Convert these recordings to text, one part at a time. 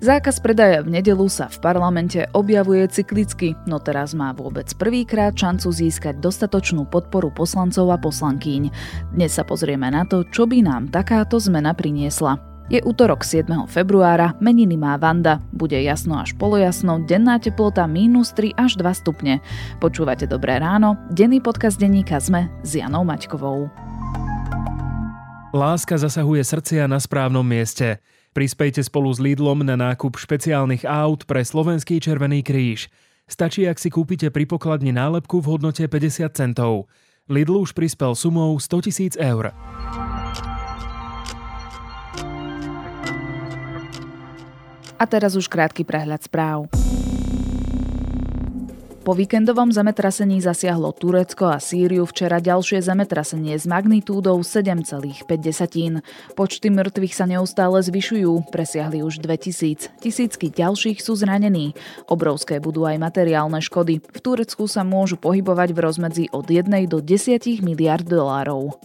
Zákaz predaja v nedelu sa v parlamente objavuje cyklicky, no teraz má vôbec prvýkrát šancu získať dostatočnú podporu poslancov a poslankýň. Dnes sa pozrieme na to, čo by nám takáto zmena priniesla. Je útorok 7. februára, meniny má Vanda, bude jasno až polojasno, denná teplota minus 3 až 2 stupne. Počúvate Dobré ráno, denný podcast denníka ZME s Janou Maťkovou. Láska zasahuje srdcia na správnom mieste. Prispejte spolu s Lidlom na nákup špeciálnych aut pre Slovenský Červený kríž. Stačí, ak si kúpite pri pokladni nálepku v hodnote 50 centov. Lidl už prispel sumou 100 tisíc eur. A teraz už krátky prehľad správ. Po víkendovom zemetrasení zasiahlo Turecko a Sýriu včera ďalšie zemetrasenie s magnitúdou 7,5. Počty mŕtvych sa neustále zvyšujú, presiahli už 2000. Tisícky ďalších sú zranení. Obrovské budú aj materiálne škody. V Turecku sa môžu pohybovať v rozmedzi od 1 do 10 miliard dolárov.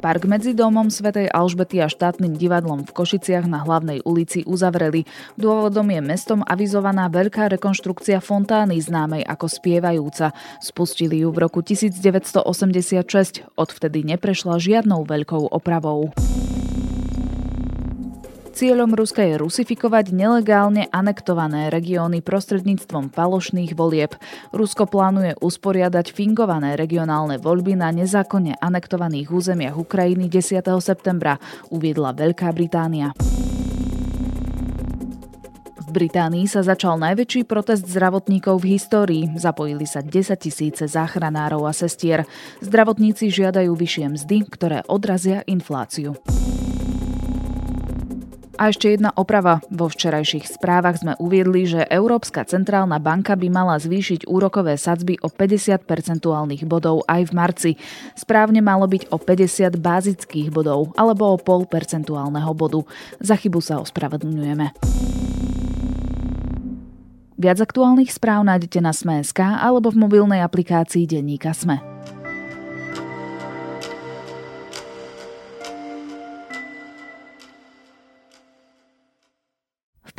Park medzi domom Svetej Alžbety a štátnym divadlom v Košiciach na hlavnej ulici uzavreli. Dôvodom je mestom avizovaná veľká rekonštrukcia fontány známej ako Spievajúca. Spustili ju v roku 1986, odvtedy neprešla žiadnou veľkou opravou. Cieľom Ruska je rusifikovať nelegálne anektované regióny prostredníctvom falošných volieb. Rusko plánuje usporiadať fingované regionálne voľby na nezákonne anektovaných územiach Ukrajiny 10. septembra, uviedla Veľká Británia. V Británii sa začal najväčší protest zdravotníkov v histórii. Zapojili sa 10 tisíce záchranárov a sestier. Zdravotníci žiadajú vyššie mzdy, ktoré odrazia infláciu. A ešte jedna oprava. Vo včerajších správach sme uviedli, že Európska centrálna banka by mala zvýšiť úrokové sadzby o 50 percentuálnych bodov aj v marci. Správne malo byť o 50 bázických bodov alebo o pol percentuálneho bodu. Za chybu sa ospravedlňujeme. Viac aktuálnych správ nájdete na Sme.sk alebo v mobilnej aplikácii Denníka Sme.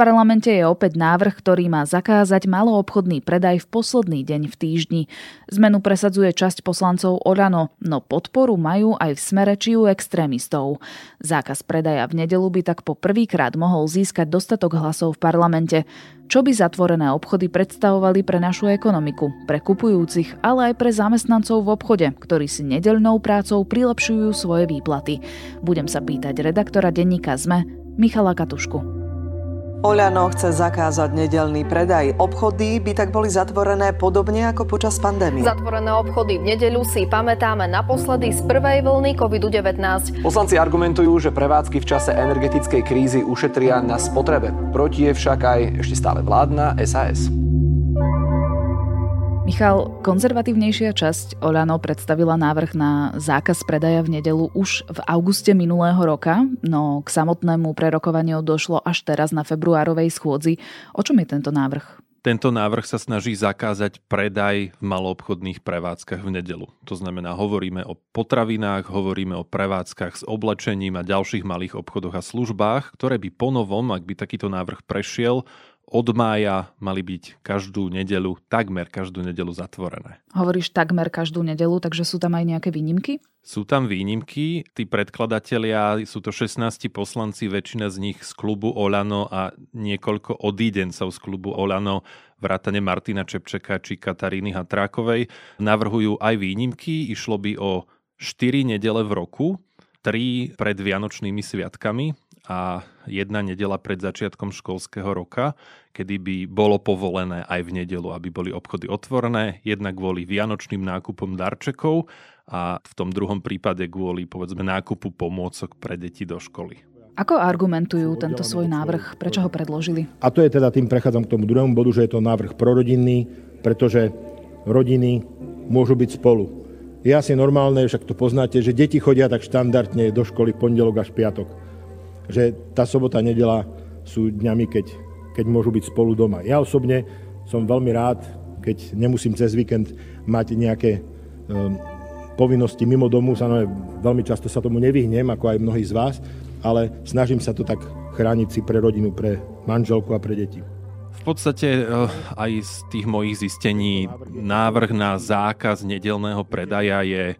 Parlamente je opäť návrh, ktorý má zakázať maloobchodný predaj v posledný deň v týždni. Zmenu presadzuje časť poslancov Orano, no podporu majú aj v smere či u extrémistov. Zákaz predaja v nedelu by tak po prvýkrát mohol získať dostatok hlasov v parlamente. Čo by zatvorené obchody predstavovali pre našu ekonomiku, pre kupujúcich, ale aj pre zamestnancov v obchode, ktorí si nedeľnou prácou prilepšujú svoje výplaty. Budem sa pýtať redaktora denníka ZME, Michala Katušku. Oľano chce zakázať nedelný predaj. Obchody by tak boli zatvorené podobne ako počas pandémie. Zatvorené obchody v nedeľu si pamätáme naposledy z prvej vlny COVID-19. Poslanci argumentujú, že prevádzky v čase energetickej krízy ušetria na spotrebe. Proti je však aj ešte stále vládna SAS. Michal, konzervatívnejšia časť Olano predstavila návrh na zákaz predaja v nedelu už v auguste minulého roka, no k samotnému prerokovaniu došlo až teraz na februárovej schôdzi. O čom je tento návrh? Tento návrh sa snaží zakázať predaj v maloobchodných prevádzkach v nedelu. To znamená, hovoríme o potravinách, hovoríme o prevádzkach s oblečením a ďalších malých obchodoch a službách, ktoré by ponovom, ak by takýto návrh prešiel, od mája mali byť každú nedelu, takmer každú nedelu zatvorené. Hovoríš takmer každú nedelu, takže sú tam aj nejaké výnimky? Sú tam výnimky. Tí predkladatelia, sú to 16 poslanci, väčšina z nich z klubu Olano a niekoľko odídencov z klubu Olano, vrátane Martina Čepčeka či Kataríny Hatrákovej, navrhujú aj výnimky. Išlo by o 4 nedele v roku, 3 pred Vianočnými sviatkami a jedna nedela pred začiatkom školského roka, kedy by bolo povolené aj v nedelu, aby boli obchody otvorené, jednak kvôli vianočným nákupom darčekov a v tom druhom prípade kvôli povedzme nákupu pomôcok pre deti do školy. Ako argumentujú tento svoj návrh? Prečo ho predložili? A to je teda tým prechádzam k tomu druhému bodu, že je to návrh prorodinný, pretože rodiny môžu byť spolu. Je asi normálne, však to poznáte, že deti chodia tak štandardne do školy pondelok až piatok že tá sobota, nedela sú dňami, keď, keď môžu byť spolu doma. Ja osobne som veľmi rád, keď nemusím cez víkend mať nejaké um, povinnosti mimo domu. Samozrejme, veľmi často sa tomu nevyhnem, ako aj mnohí z vás, ale snažím sa to tak chrániť si pre rodinu, pre manželku a pre deti. V podstate eh, aj z tých mojich zistení návrh na zákaz nedelného predaja je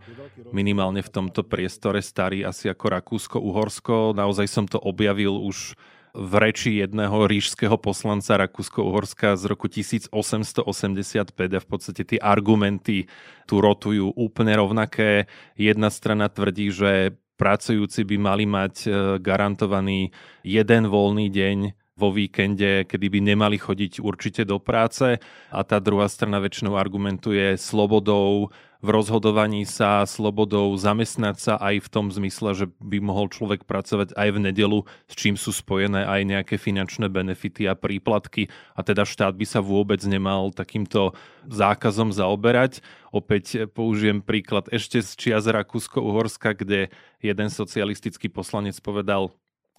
minimálne v tomto priestore starý asi ako Rakúsko-Uhorsko. Naozaj som to objavil už v reči jedného rížského poslanca Rakúsko-Uhorska z roku 1885 a v podstate tie argumenty tu rotujú úplne rovnaké. Jedna strana tvrdí, že pracujúci by mali mať eh, garantovaný jeden voľný deň vo víkende, kedy by nemali chodiť určite do práce a tá druhá strana väčšinou argumentuje slobodou v rozhodovaní sa, slobodou zamestnať sa aj v tom zmysle, že by mohol človek pracovať aj v nedelu, s čím sú spojené aj nejaké finančné benefity a príplatky a teda štát by sa vôbec nemal takýmto zákazom zaoberať. Opäť použijem príklad ešte z čiaz Rakúsko-Uhorska, kde jeden socialistický poslanec povedal,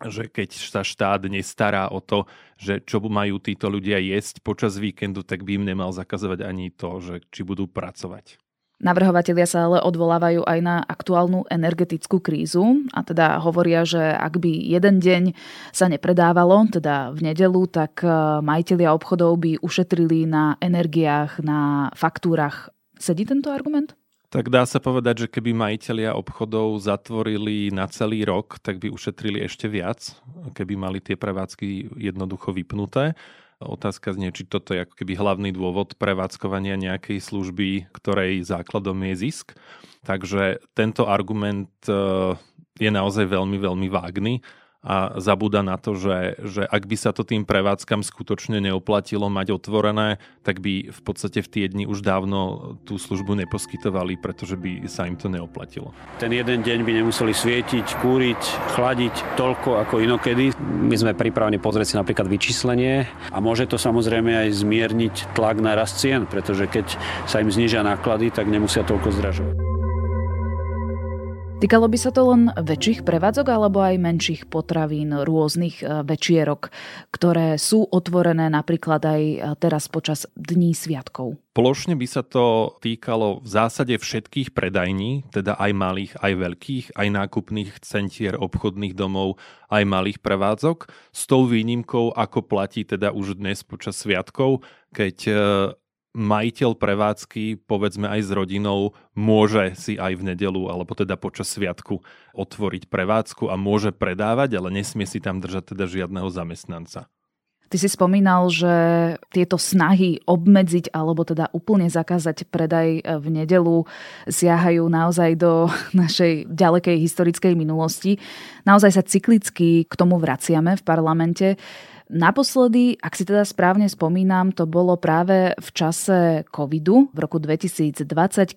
že keď sa štát nestará o to, že čo majú títo ľudia jesť počas víkendu, tak by im nemal zakazovať ani to, že či budú pracovať. Navrhovatelia sa ale odvolávajú aj na aktuálnu energetickú krízu a teda hovoria, že ak by jeden deň sa nepredávalo, teda v nedelu, tak eh, majiteľia obchodov by ušetrili na energiách, na faktúrach. Sedí tento argument? Tak dá sa povedať, že keby majiteľia obchodov zatvorili na celý rok, tak by ušetrili ešte viac, keby mali tie prevádzky jednoducho vypnuté. Otázka znie, či toto je ako keby hlavný dôvod prevádzkovania nejakej služby, ktorej základom je zisk. Takže tento argument eh, je naozaj veľmi, veľmi vágny a zabúda na to, že, že ak by sa to tým prevádzkam skutočne neoplatilo mať otvorené, tak by v podstate v tie dni už dávno tú službu neposkytovali, pretože by sa im to neoplatilo. Ten jeden deň by nemuseli svietiť, kúriť, chladiť toľko ako inokedy. My sme pripravení pozrieť si napríklad vyčíslenie a môže to samozrejme aj zmierniť tlak na rast cien, pretože keď sa im znižia náklady, tak nemusia toľko zdražovať. Týkalo by sa to len väčších prevádzok alebo aj menších potravín, rôznych e, večierok, ktoré sú otvorené napríklad aj e, teraz počas dní sviatkov? Plošne by sa to týkalo v zásade všetkých predajní, teda aj malých, aj veľkých, aj nákupných centier, obchodných domov, aj malých prevádzok, s tou výnimkou, ako platí teda už dnes počas sviatkov, keď e, majiteľ prevádzky, povedzme aj s rodinou, môže si aj v nedelu alebo teda počas sviatku otvoriť prevádzku a môže predávať, ale nesmie si tam držať teda žiadneho zamestnanca. Ty si spomínal, že tieto snahy obmedziť alebo teda úplne zakázať predaj v nedelu siahajú naozaj do našej ďalekej historickej minulosti. Naozaj sa cyklicky k tomu vraciame v parlamente. Naposledy, ak si teda správne spomínam, to bolo práve v čase covidu v roku 2020,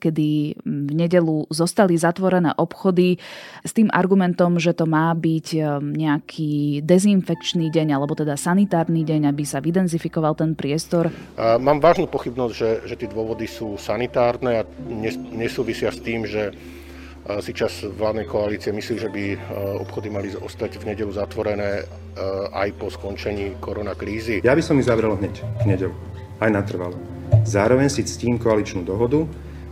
kedy v nedelu zostali zatvorené obchody s tým argumentom, že to má byť e, nejaký dezinfekčný deň alebo teda sanitárny deň, aby sa vydenzifikoval ten priestor. Mám vážnu pochybnosť, že, že tie dôvody sú sanitárne a nesúvisia s tým, že si čas vládnej koalície myslí, že by e, obchody mali ostať v nedelu zatvorené e, aj po skončení koronakrízy. Ja by som ich zavrel hneď v nedelu, aj natrvalo. Zároveň si ctím koaličnú dohodu,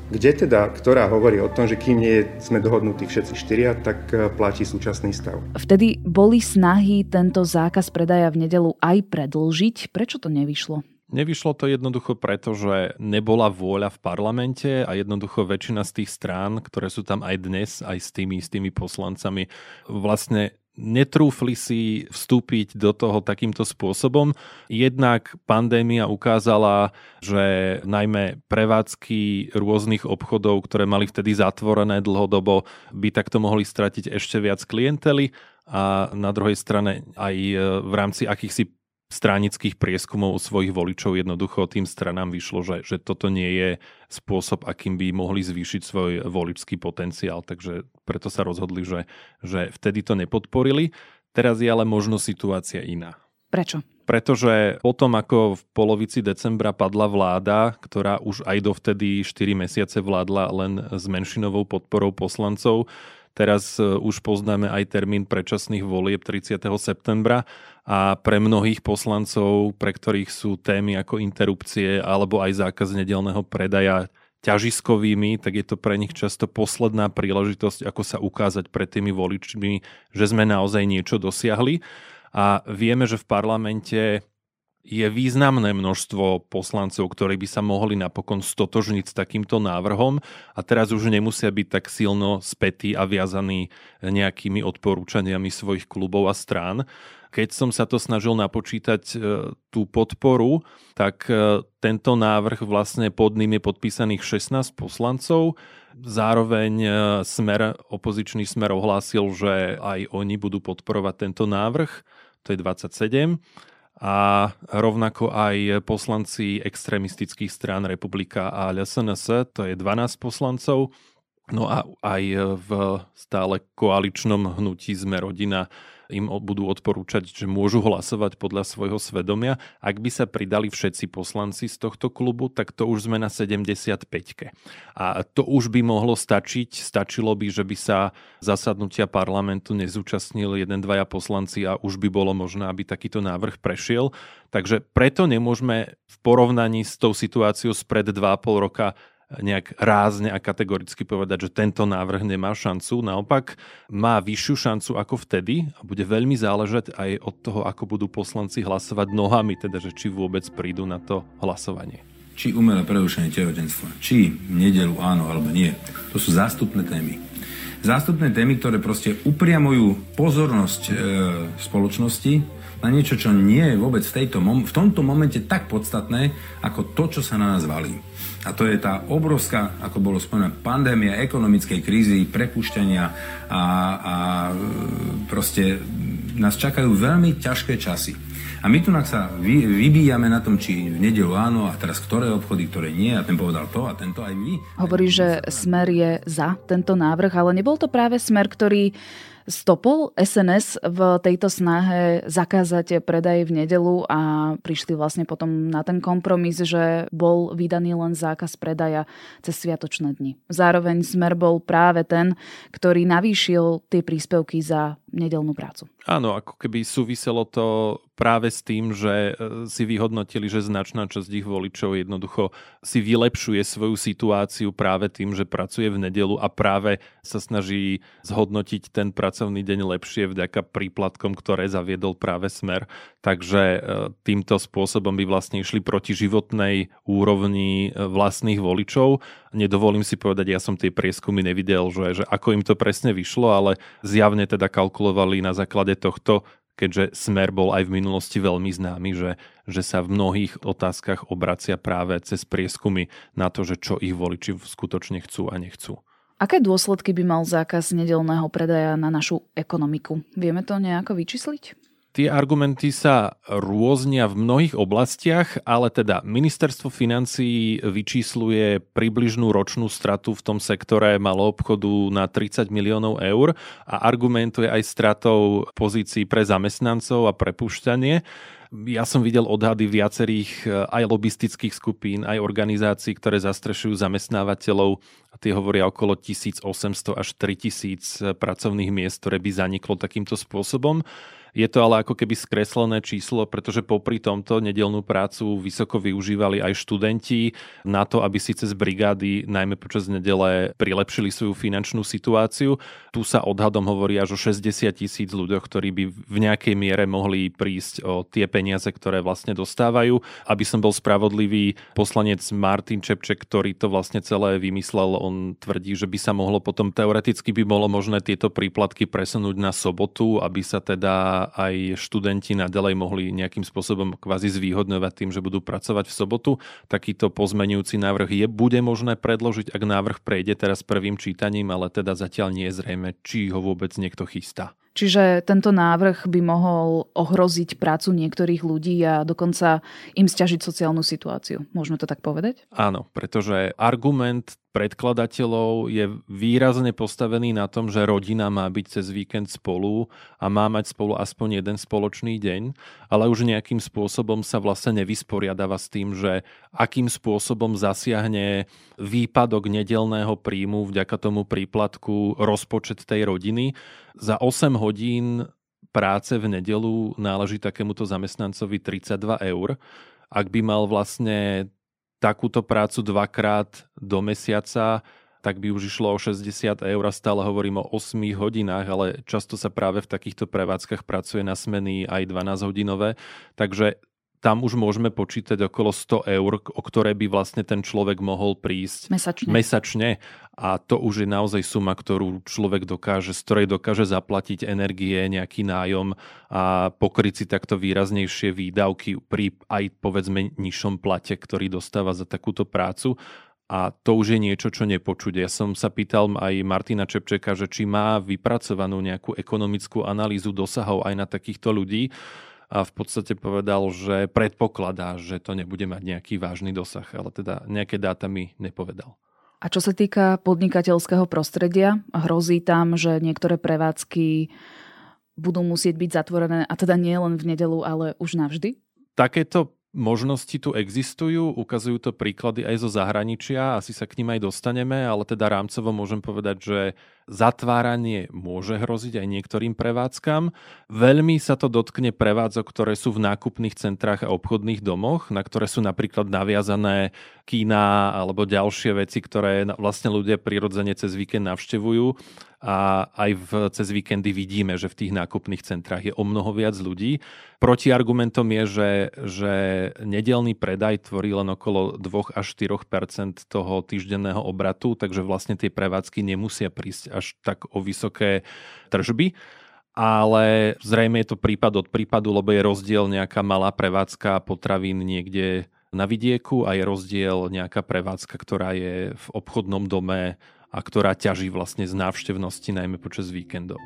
kde teda, ktorá hovorí o tom, že kým nie sme dohodnutí všetci štyria, tak e, platí súčasný stav. Vtedy boli snahy tento zákaz predaja v nedelu aj predlžiť. Prečo to nevyšlo? Nevyšlo to jednoducho preto, že nebola vôľa v parlamente a jednoducho väčšina z tých strán, ktoré sú tam aj dnes, aj s tými, s tými poslancami, vlastne netrúfli si vstúpiť do toho takýmto spôsobom. Jednak pandémia ukázala, že najmä prevádzky rôznych obchodov, ktoré mali vtedy zatvorené dlhodobo, by takto mohli stratiť ešte viac klientely a na druhej strane aj v rámci akýchsi stranických prieskumov svojich voličov jednoducho tým stranám vyšlo, že, že toto nie je spôsob, akým by mohli zvýšiť svoj voličský potenciál. Takže preto sa rozhodli, že, že vtedy to nepodporili. Teraz je ale možno situácia iná. Prečo? Pretože potom, ako v polovici decembra padla vláda, ktorá už aj dovtedy 4 mesiace vládla len s menšinovou podporou poslancov, Teraz e, už poznáme aj termín predčasných volieb 30. septembra a pre mnohých poslancov, pre ktorých sú témy ako interrupcie alebo aj zákaz nedelného predaja ťažiskovými, tak je to pre nich často posledná príležitosť, ako sa ukázať pred tými voličmi, že sme naozaj niečo dosiahli. a vieme, že v parlamente je významné množstvo poslancov, ktorí by sa mohli napokon stotožniť s takýmto návrhom a teraz už nemusia byť tak silno spätí a viazaní nejakými odporúčaniami svojich klubov a strán. Keď som sa to snažil napočítať e, tú podporu, tak e, tento návrh vlastne pod ním je podpísaných 16 poslancov. Zároveň e, smer, opozičný smer ohlásil, že aj oni budú podporovať tento návrh, to je 27 a rovnako aj poslanci extrémistických strán Republika a LSNS, to je 12 poslancov. No a aj v stále koaličnom hnutí Sme rodina im budú odporúčať, že môžu hlasovať podľa svojho svedomia. Ak by sa pridali všetci poslanci z tohto klubu, tak to už sme na 75. A to už by mohlo stačiť. Stačilo by, že by sa zasadnutia parlamentu nezúčastnili jeden, dvaja poslanci a už by bolo možné, aby takýto návrh prešiel. Takže preto nemôžeme v porovnaní s tou situáciou spred 2,5 roka nejak rázne a kategoricky povedať, že tento návrh nemá šancu. Naopak má vyššiu šancu ako vtedy a bude veľmi záležať aj od toho, ako budú poslanci hlasovať nohami, teda že či vôbec prídu na to hlasovanie. Či umelé prerušenie tehotenstva, či nedelu áno alebo nie. To sú zástupné témy. Zástupné témy, ktoré proste upriamujú pozornosť e, spoločnosti na niečo, čo nie je vôbec v, tejto, v tomto momente tak podstatné, ako to, čo sa na nás valí. A to je tá obrovská, ako bolo spomenuté, pandémia ekonomickej krízy, prepušťania a, a e, proste nás čakajú veľmi ťažké časy. A my tu sa vy, vybíjame na tom, či v nedelu áno a teraz ktoré obchody, ktoré nie a ten povedal to a tento aj vy. Hovorí, že Smer je za tento návrh, ale nebol to práve Smer, ktorý Stopol SNS v tejto snahe zakázať predaj v nedelu a prišli vlastne potom na ten kompromis, že bol vydaný len zákaz predaja cez sviatočné dni. Zároveň Smer bol práve ten, ktorý navýšil tie príspevky za nedelnú prácu. Áno, ako keby súviselo to práve s tým, že e, si vyhodnotili, že značná časť ich voličov jednoducho si vylepšuje svoju situáciu práve tým, že pracuje v nedelu a práve sa snaží zhodnotiť ten pracovný deň lepšie vďaka príplatkom, ktoré zaviedol práve Smer. Takže e, týmto spôsobom by vlastne išli proti životnej úrovni e, vlastných voličov. Nedovolím si povedať, ja som tie prieskumy nevidel, že, že ako im to presne vyšlo, ale zjavne teda kalkulovali na základe tohto keďže Smer bol aj v minulosti veľmi známy, že, že sa v mnohých otázkach obracia práve cez prieskumy na to, že čo ich voliči skutočne chcú a nechcú. Aké dôsledky by mal zákaz nedelného predaja na našu ekonomiku? Vieme to nejako vyčísliť? Tie argumenty sa rôznia v mnohých oblastiach, ale teda ministerstvo financií vyčísluje približnú ročnú stratu v tom sektore malou obchodu na 30 miliónov eur a argumentuje aj stratou pozícií pre zamestnancov a prepušťanie. Ja som videl odhady viacerých eh, aj lobistických skupín, aj organizácií, ktoré zastrešujú zamestnávateľov a tie hovoria okolo 1800 až 3000 pracovných miest, ktoré by zaniklo takýmto spôsobom. Je to ale ako keby skreslené číslo, pretože popri tomto nedelnú prácu vysoko využívali aj študenti na to, aby si cez brigády, najmä počas nedele, prilepšili svoju finančnú situáciu. Tu sa odhadom hovorí až o 60 tisíc ľuďoch, ktorí by v nejakej miere mohli prísť o tie peniaze, ktoré vlastne dostávajú. Aby som bol spravodlivý, poslanec Martin Čepček, ktorý to vlastne celé vymyslel, on tvrdí, že by sa mohlo potom teoreticky by bolo možné tieto príplatky presunúť na sobotu, aby sa teda aj študenti naďalej mohli nejakým spôsobom kvázi zvýhodňovať tým, že budú pracovať v sobotu. Takýto pozmenujúci návrh je, bude možné predložiť, ak návrh prejde teraz prvým čítaním, ale teda zatiaľ nie je zrejme, či ho vôbec niekto chystá. Čiže tento návrh by mohol ohroziť prácu niektorých ľudí a dokonca im stiažiť sociálnu situáciu. Môžeme to tak povedať? Áno, pretože argument predkladateľov je výrazne postavený na tom, že rodina má byť cez víkend spolu a má mať spolu aspoň jeden spoločný deň, ale už nejakým spôsobom sa vlastne nevysporiadáva s tým, že akým spôsobom zasiahne výpadok nedelného príjmu vďaka tomu príplatku rozpočet tej rodiny. Za 8 hodín práce v nedelu náleží takémuto zamestnancovi 32 eur. Ak by mal vlastne takúto prácu dvakrát do mesiaca tak by už išlo o 60 eur stále hovorím o 8 hodinách, ale často sa práve v takýchto prevádzkach pracuje na smeny aj 12 hodinové, takže tam už môžeme počítať okolo 100 eur, o ktoré by vlastne ten človek mohol prísť mesačne. mesačne. A to už je naozaj suma, ktorú človek dokáže, z ktorej dokáže zaplatiť energie, nejaký nájom a pokryť si takto výraznejšie výdavky pri aj povedzme nižšom plate, ktorý dostáva za takúto prácu. A to už je niečo, čo nepočuť. Ja som sa pýtal aj Martina Čepčeka, že či má vypracovanú nejakú ekonomickú analýzu dosahov aj na takýchto ľudí a v podstate povedal, že predpokladá, že to nebude mať nejaký vážny dosah, ale teda nejaké dáta mi nepovedal. A čo sa týka podnikateľského prostredia, hrozí tam, že niektoré prevádzky budú musieť byť zatvorené, a teda nie len v nedelu, ale už navždy? Takéto možnosti tu existujú, ukazujú to príklady aj zo zahraničia, asi sa k ním aj dostaneme, ale teda rámcovo môžem povedať, že zatváranie môže hroziť aj niektorým prevádzkam. Veľmi sa to dotkne prevádzok, ktoré sú v nákupných centrách a obchodných domoch, na ktoré sú napríklad naviazané kína alebo ďalšie veci, ktoré vlastne ľudia prirodzene cez víkend navštevujú a aj v, cez víkendy vidíme, že v tých nákupných centrách je o mnoho viac ľudí. Protiargumentom je, že, že nedelný predaj tvorí len okolo 2 až 4% toho týždenného obratu, takže vlastne tie prevádzky nemusia prísť až tak o vysoké tržby ale zrejme je to prípad od prípadu, lebo je rozdiel nejaká malá prevádzka potravín niekde na vidieku a je rozdiel nejaká prevádzka, ktorá je v obchodnom dome a ktorá ťaží vlastne z návštevnosti najmä počas víkendov.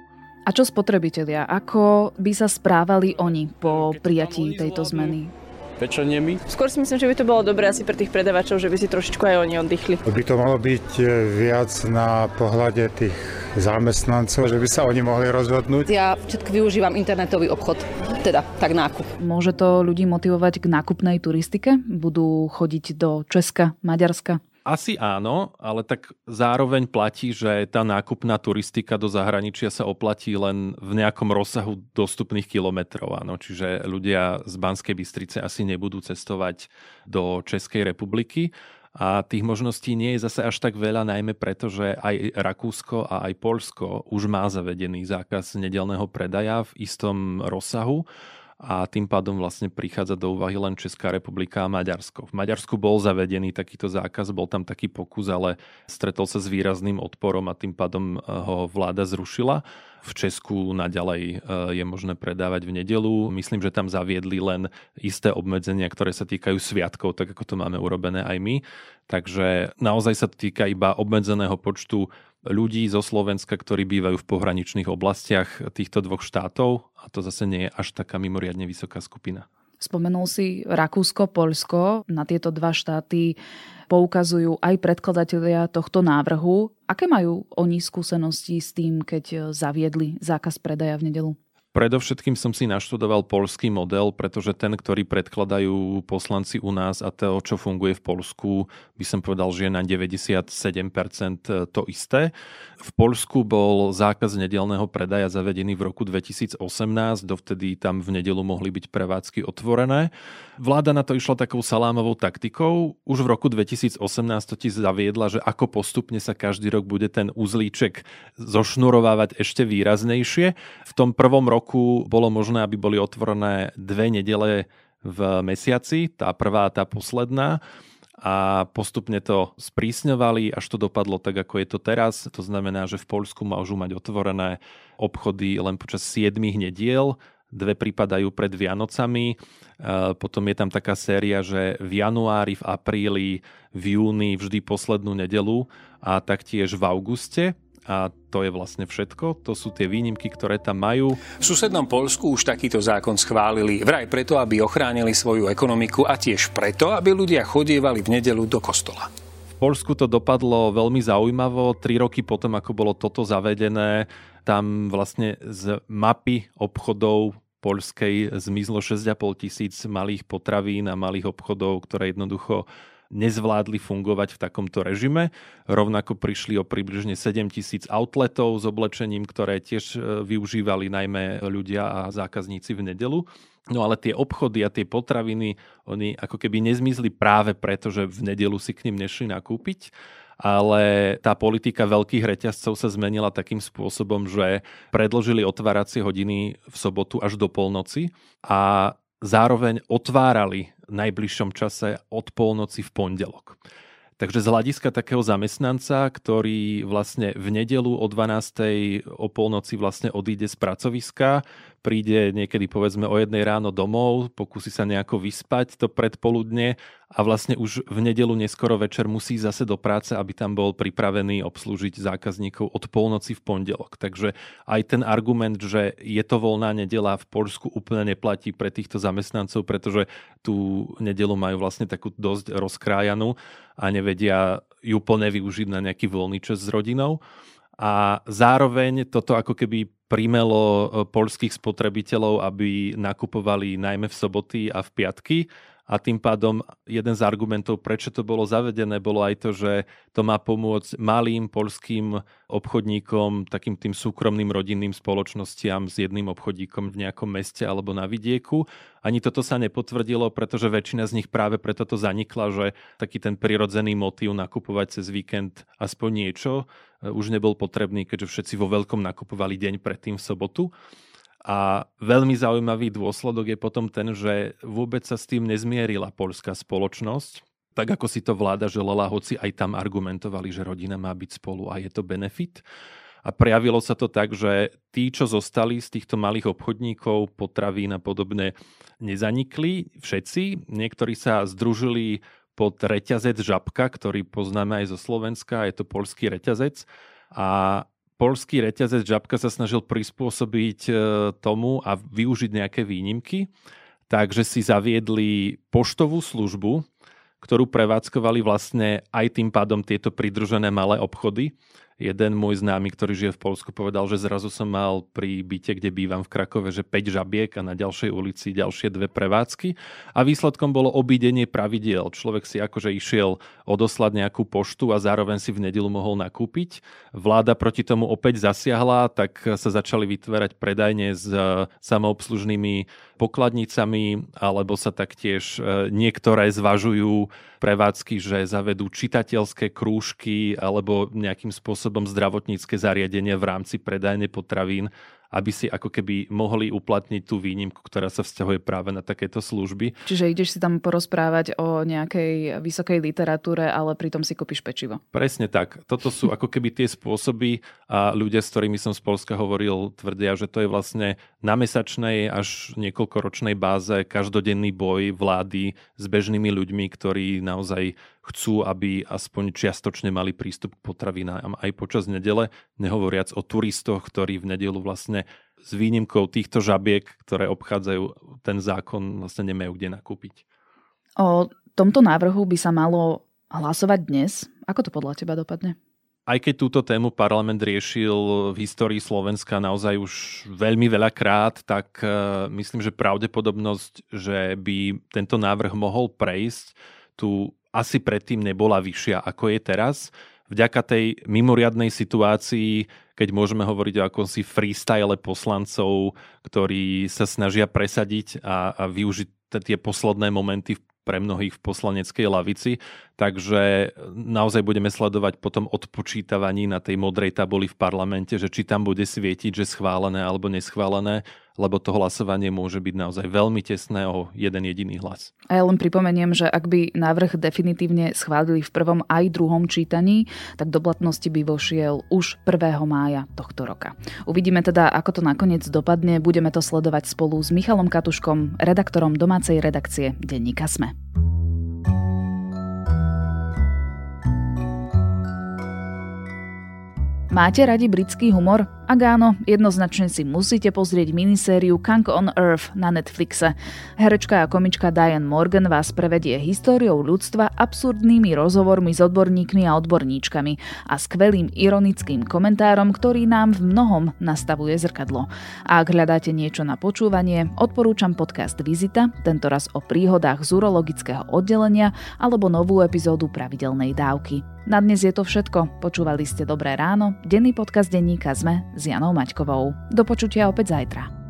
A čo spotrebitelia? Ako by sa správali oni po prijatí tejto zmeny? Pečeniemi. Skôr si myslím, že by to bolo dobré asi pre tých predavačov, že by si trošičku aj oni oddychli. By to malo byť e, viac na pohľade tých zamestnancov, že by sa oni mohli rozhodnúť. Ja všetko využívam internetový obchod, teda tak nákup. Môže to ľudí motivovať k nákupnej turistike? Budú chodiť do Česka, Maďarska? Asi áno, ale tak zároveň platí, že tá nákupná turistika do zahraničia sa oplatí len v nejakom rozsahu dostupných kilometrov. Áno. Čiže ľudia z Banskej Bystrice asi nebudú cestovať do Českej republiky. A tých možností nie je zase až tak veľa, najmä preto, že aj Rakúsko a aj Polsko už má zavedený zákaz nedelného predaja v istom rozsahu a tým pádom vlastne prichádza do úvahy len Česká republika a Maďarsko. V Maďarsku bol zavedený takýto zákaz, bol tam taký pokus, ale stretol sa s výrazným odporom a tým pádom eh, ho vláda zrušila. V Česku naďalej eh, je možné predávať v nedelu. Myslím, že tam zaviedli len isté obmedzenia, ktoré sa týkajú sviatkov, tak ako to máme urobené aj my. Takže naozaj sa to týka iba obmedzeného počtu ľudí zo Slovenska, ktorí bývajú v pohraničných oblastiach týchto dvoch štátov a to zase nie je až taká mimoriadne vysoká skupina. Spomenul si Rakúsko, Poľsko. Na tieto dva štáty poukazujú aj predkladatelia tohto návrhu. Aké majú oni skúsenosti s tým, keď zaviedli zákaz predaja v nedelu? Predovšetkým som si naštudoval polský model, pretože ten, ktorý predkladajú poslanci u nás a to, čo funguje v Polsku, by som povedal, že je na 97% to isté. V Polsku bol zákaz nedelného predaja zavedený v roku 2018, dovtedy tam v nedelu mohli byť prevádzky otvorené. Vláda na to išla takou salámovou taktikou. Už v roku 2018 to ti zaviedla, že ako postupne sa každý rok bude ten uzlíček zošnurovávať ešte výraznejšie. V tom prvom roku bolo možné, aby boli otvorené dve nedele v mesiaci, tá prvá a tá posledná a postupne to sprísňovali, až to dopadlo tak, ako je to teraz. To znamená, že v Poľsku môžu mať otvorené obchody len počas 7 nediel, dve pripadajú pred Vianocami. E, potom je tam taká séria, že v januári, v apríli, v júni vždy poslednú nedelu a taktiež v auguste. A to je vlastne všetko. To sú tie výnimky, ktoré tam majú. V susednom Polsku už takýto zákon schválili. Vraj preto, aby ochránili svoju ekonomiku a tiež preto, aby ľudia chodievali v nedelu do kostola. V Polsku to dopadlo veľmi zaujímavo. Tri roky potom, ako bolo toto zavedené, tam vlastne z mapy obchodov poľskej zmizlo 6,5 tisíc malých potravín a malých obchodov, ktoré jednoducho nezvládli fungovať v takomto režime. Rovnako prišli o približne 7 tisíc outletov s oblečením, ktoré tiež e, využívali najmä ľudia a zákazníci v nedelu. No ale tie obchody a tie potraviny, oni ako keby nezmizli práve preto, že v nedelu si k ním nešli nakúpiť ale tá politika veľkých reťazcov sa zmenila takým spôsobom, že predložili otváracie hodiny v sobotu až do polnoci a zároveň otvárali najbližšom čase od polnoci v pondelok. Takže z hľadiska takého zamestnanca, ktorý vlastne v nedelu o 12. o polnoci vlastne odíde z pracoviska, príde niekedy povedzme o jednej ráno domov, pokusí sa nejako vyspať to predpoludne a vlastne už v nedelu neskoro večer musí zase do práce, aby tam bol pripravený obslúžiť zákazníkov od polnoci v pondelok. Takže aj ten argument, že je to voľná nedela v Polsku úplne neplatí pre týchto zamestnancov, pretože tú nedelu majú vlastne takú dosť rozkrájanú a nevedia ju plne využiť na nejaký voľný čas s rodinou. A zároveň toto ako keby primelo e, polských spotrebiteľov, aby nakupovali najmä v soboty a v piatky a tým pádom jeden z argumentov, prečo to bolo zavedené, bolo aj to, že to má pomôcť malým polským obchodníkom, takým tým súkromným rodinným spoločnostiam s jedným obchodníkom v nejakom meste alebo na vidieku. Ani toto sa nepotvrdilo, pretože väčšina z nich práve preto to zanikla, že taký ten prirodzený motív nakupovať cez víkend aspoň niečo e, už nebol potrebný, keďže všetci vo veľkom nakupovali deň predtým v sobotu. A veľmi zaujímavý dôsledok je potom ten, že vôbec sa s tým nezmierila poľská spoločnosť, tak ako si to vláda želala, hoci aj tam argumentovali, že rodina má byť spolu a je to benefit. A prejavilo sa to tak, že tí, čo zostali z týchto malých obchodníkov, potravín a podobne, nezanikli všetci. Niektorí sa združili pod reťazec Žabka, ktorý poznáme aj zo Slovenska, je to polský reťazec. A polský reťazec Žabka sa snažil prispôsobiť e, tomu a využiť nejaké výnimky, takže si zaviedli poštovú službu, ktorú prevádzkovali vlastne aj tým pádom tieto pridružené malé obchody jeden môj známy, ktorý žije v Polsku, povedal, že zrazu som mal pri byte, kde bývam v Krakove, že 5 žabiek a na ďalšej ulici ďalšie dve prevádzky. A výsledkom bolo obídenie pravidiel. Človek si akože išiel odoslať nejakú poštu a zároveň si v nedelu mohol nakúpiť. Vláda proti tomu opäť zasiahla, tak sa začali vytvárať predajne s e, samoobslužnými pokladnicami, alebo sa taktiež e, niektoré zvažujú prevádzky, že zavedú čitateľské krúžky alebo nejakým spôsobom zdravotnícke zariadenie v rámci predajne potravín aby si ako keby mohli uplatniť tú výnimku, ktorá sa vzťahuje práve na takéto služby. Čiže ideš si tam porozprávať o nejakej vysokej literatúre, ale pritom si kúpiš pečivo. Presne tak. Toto sú ako keby tie spôsoby a ľudia, s ktorými som z Polska hovoril, tvrdia, že to je vlastne na mesačnej až niekoľkoročnej báze každodenný boj vlády s bežnými ľuďmi, ktorí naozaj chcú, aby aspoň čiastočne mali prístup k potravinám aj počas nedele, nehovoriac o turistoch, ktorí v nedelu vlastne s výnimkou týchto žabiek, ktoré obchádzajú ten zákon, vlastne nemajú kde nakúpiť. O tomto návrhu by sa malo hlasovať dnes. Ako to podľa teba dopadne? Aj keď túto tému parlament riešil v histórii Slovenska naozaj už veľmi veľakrát, tak e, myslím, že pravdepodobnosť, že by tento návrh mohol prejsť, tu asi predtým nebola vyššia ako je teraz. Vďaka tej mimoriadnej situácii, keď môžeme hovoriť o akomsi freestyle poslancov, ktorí sa snažia presadiť a, a využiť tie posledné momenty pre mnohých v poslaneckej lavici, takže naozaj budeme sledovať potom odpočítavaní na tej modrej tabuli v parlamente, že či tam bude svietiť, že schválené alebo neschválené lebo to hlasovanie môže byť naozaj veľmi tesné o jeden jediný hlas. A ja len pripomeniem, že ak by návrh definitívne schválili v prvom aj druhom čítaní, tak do platnosti by vošiel už 1. mája tohto roka. Uvidíme teda, ako to nakoniec dopadne. Budeme to sledovať spolu s Michalom Katuškom, redaktorom domácej redakcie Denníka Sme. Máte radi britský humor? Ak áno, jednoznačne si musíte pozrieť minisériu Kang on Earth na Netflixe. Herečka a komička Diane Morgan vás prevedie históriou ľudstva absurdnými rozhovormi s odborníkmi a odborníčkami a skvelým ironickým komentárom, ktorý nám v mnohom nastavuje zrkadlo. A ak hľadáte niečo na počúvanie, odporúčam podcast Vizita, tentoraz o príhodách z urologického oddelenia alebo novú epizódu pravidelnej dávky. Na dnes je to všetko. Počúvali ste Dobré ráno, denný podcast denníka ZME s Janou Maťkovou. Do počutia opäť zajtra.